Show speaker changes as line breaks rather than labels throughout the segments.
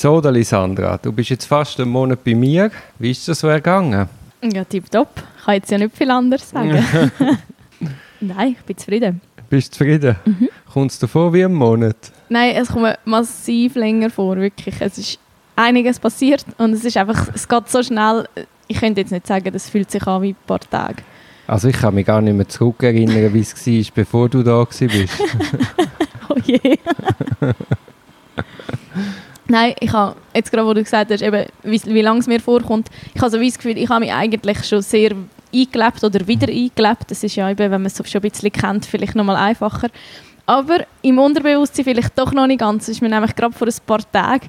So, Lisandra, du bist jetzt fast einen Monat bei mir. Wie ist das so ergangen?
Ja, tipptopp. Ich kann jetzt ja nicht viel anderes sagen. Nein, ich bin zufrieden.
Bist du zufrieden? Mhm. Kommt es dir vor wie ein Monat?
Nein, es kommt mir massiv länger vor, wirklich. Es ist einiges passiert und es ist einfach, es geht so schnell. Ich könnte jetzt nicht sagen, das fühlt sich an wie ein paar Tage.
Also ich kann mich gar nicht mehr zurückerinnern, wie es war, bevor du da warst.
oh je. Nein, ich habe jetzt gerade, wo du gesagt hast, eben, wie, wie lange es mir vorkommt, ich habe so das Gefühl, ich habe mich eigentlich schon sehr eingelebt oder wieder eingelebt. Das ist ja eben, wenn man es schon ein bisschen kennt, vielleicht noch mal einfacher. Aber im Unterbewusstsein vielleicht doch noch nicht ganz. Das ist mir nämlich gerade vor ein paar Tagen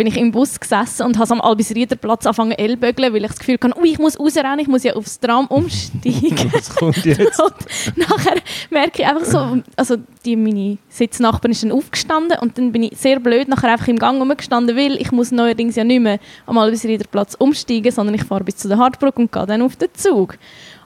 bin ich im Bus gesessen und habe am Albisriederplatz angefangen ellbögeln, weil ich das Gefühl hatte, ich muss rausrennen, ich muss ja aufs Tram umsteigen.
Was kommt jetzt?
und nachher merke ich einfach so, also die, meine Sitznachbarin ist dann aufgestanden und dann bin ich sehr blöd nachher einfach im Gang rumgestanden, weil ich muss neuerdings ja nicht mehr am Albisriederplatz umsteigen, sondern ich fahre bis zu der Hartbrücke und gehe dann auf den Zug.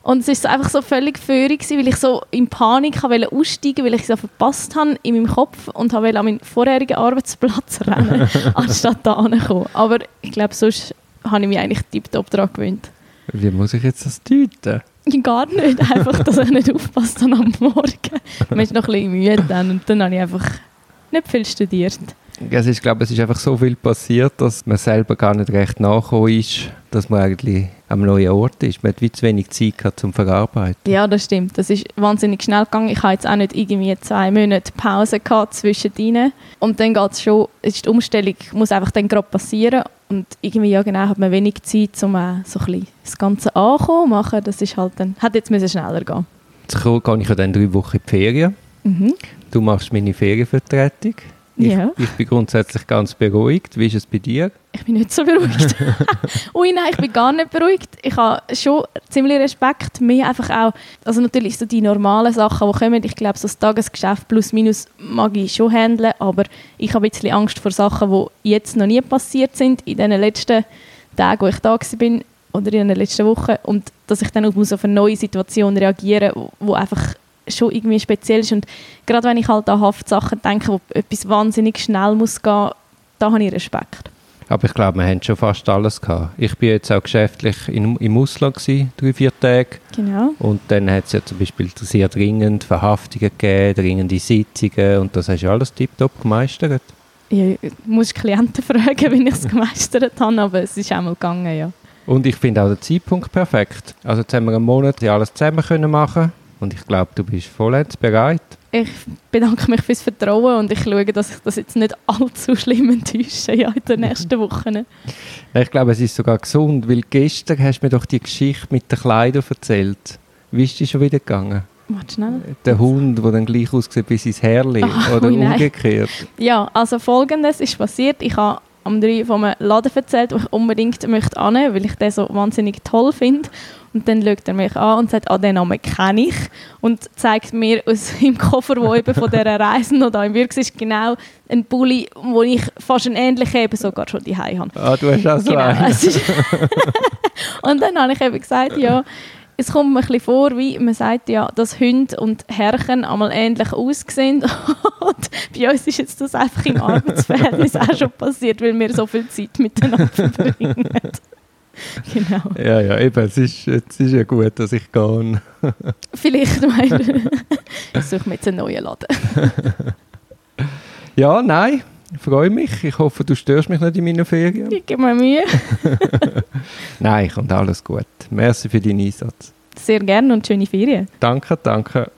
Und es war einfach so völlig feurig, weil ich so in Panik wollte aussteigen, weil ich es so verpasst habe in meinem Kopf und wollte an meinen vorherigen Arbeitsplatz rennen, anstatt da anzukommen. Aber ich glaube, sonst habe ich mich eigentlich tiptop daran gewöhnt.
Wie muss ich jetzt das deuten?
Gar nicht, einfach, dass ich nicht aufpasst habe am Morgen. Man ist noch ein bisschen müde dann und dann habe ich einfach nicht viel studiert.
Also ich glaube, es ist einfach so viel passiert, dass man selber gar nicht recht nachgekommen ist, dass man eigentlich am neuen Ort ist. Man hat wie zu wenig Zeit gehabt zum Verarbeiten.
Ja, das stimmt. Das ist wahnsinnig schnell gegangen. Ich habe jetzt auch nicht irgendwie zwei Monate Pause gehabt zwischendrin. Und dann geht es schon, ist die Umstellung muss einfach dann gerade passieren. Und irgendwie, ja genau, hat man wenig Zeit, um äh, so ein das Ganze anzukommen, machen. Das ist halt dann, hat jetzt müssen schneller gehen.
Jetzt gehe ich ja dann drei Wochen in die Ferien. Mhm. Du machst meine Ferienvertretung. Ich, ja. ich bin grundsätzlich ganz beruhigt. Wie ist es bei dir?
Ich bin nicht so beruhigt. Ui, nein, ich bin gar nicht beruhigt. Ich habe schon ziemlich Respekt. Mehr einfach auch, also natürlich so die normalen Sachen, die kommen. Ich glaube, so das Tagesgeschäft plus minus mag ich schon handeln, aber ich habe ein bisschen Angst vor Sachen, die jetzt noch nie passiert sind, in den letzten Tagen, wo ich da war oder in den letzten Wochen. Und dass ich dann auch auf eine neue Situation reagieren muss, wo einfach schon irgendwie speziell ist. Und gerade wenn ich halt an Haftsachen denke, wo etwas wahnsinnig schnell muss gehen, da habe ich Respekt.
Aber ich glaube, wir haben schon fast alles gehabt. Ich bin jetzt auch geschäftlich in, im Ausland gewesen, drei, vier Tage.
Genau.
Und dann hat es ja zum Beispiel sehr dringend Verhaftungen gegeben, dringende Sitzungen und das hast du alles tiptop gemeistert.
Ja, ich muss Klienten fragen, wie ich es gemeistert habe, aber es ist einmal gegangen, ja.
Und ich finde auch den Zeitpunkt perfekt. Also jetzt haben wir einen Monat alles zusammen können machen und ich glaube, du bist vollends bereit.
Ich bedanke mich fürs Vertrauen und ich schaue, dass ich das jetzt nicht allzu schlimm enttäusche ja, in den nächsten Wochen.
Ich glaube, es ist sogar gesund, weil gestern hast du mir doch die Geschichte mit den Kleidern erzählt. Wie ist die schon wieder gegangen?
Warte schnell.
Der Hund, der dann gleich aussieht wie sein Herrli Ach, oder umgekehrt.
Ja, also folgendes ist passiert. Ich habe am 3 von einem Laden erzählt, wo ich unbedingt möchte annehmen, weil ich den so wahnsinnig toll finde. Und dann schaut er mich an und sagt, ah, den Namen kenne ich. Und zeigt mir aus seinem Koffer, wo eben von dieser Reise noch da im Wirks ist, genau ein Pulli, wo ich fast einen ähnlichen eben sogar schon die habe.
Ah, du hast auch so
genau. einen. und dann habe ich eben gesagt, ja, es kommt mir ein bisschen vor, wie man sagt ja, dass Hunde und Herren einmal ähnlich aussehen. und bei uns ist jetzt das einfach im Arbeitsverhältnis auch schon passiert, weil wir so viel Zeit miteinander verbringen. genau.
Ja, ja, eben, es ist, es ist ja gut, dass ich gehe.
Vielleicht, meine ich suche mir jetzt einen neuen Laden.
ja, nein, freue mich. Ich hoffe, du störst mich nicht in meiner Ferien.
Ich gebe mir Mühe.
nein, kommt alles gut. Merci für deinen Einsatz.
Sehr gerne und schöne Ferien.
Danke, danke.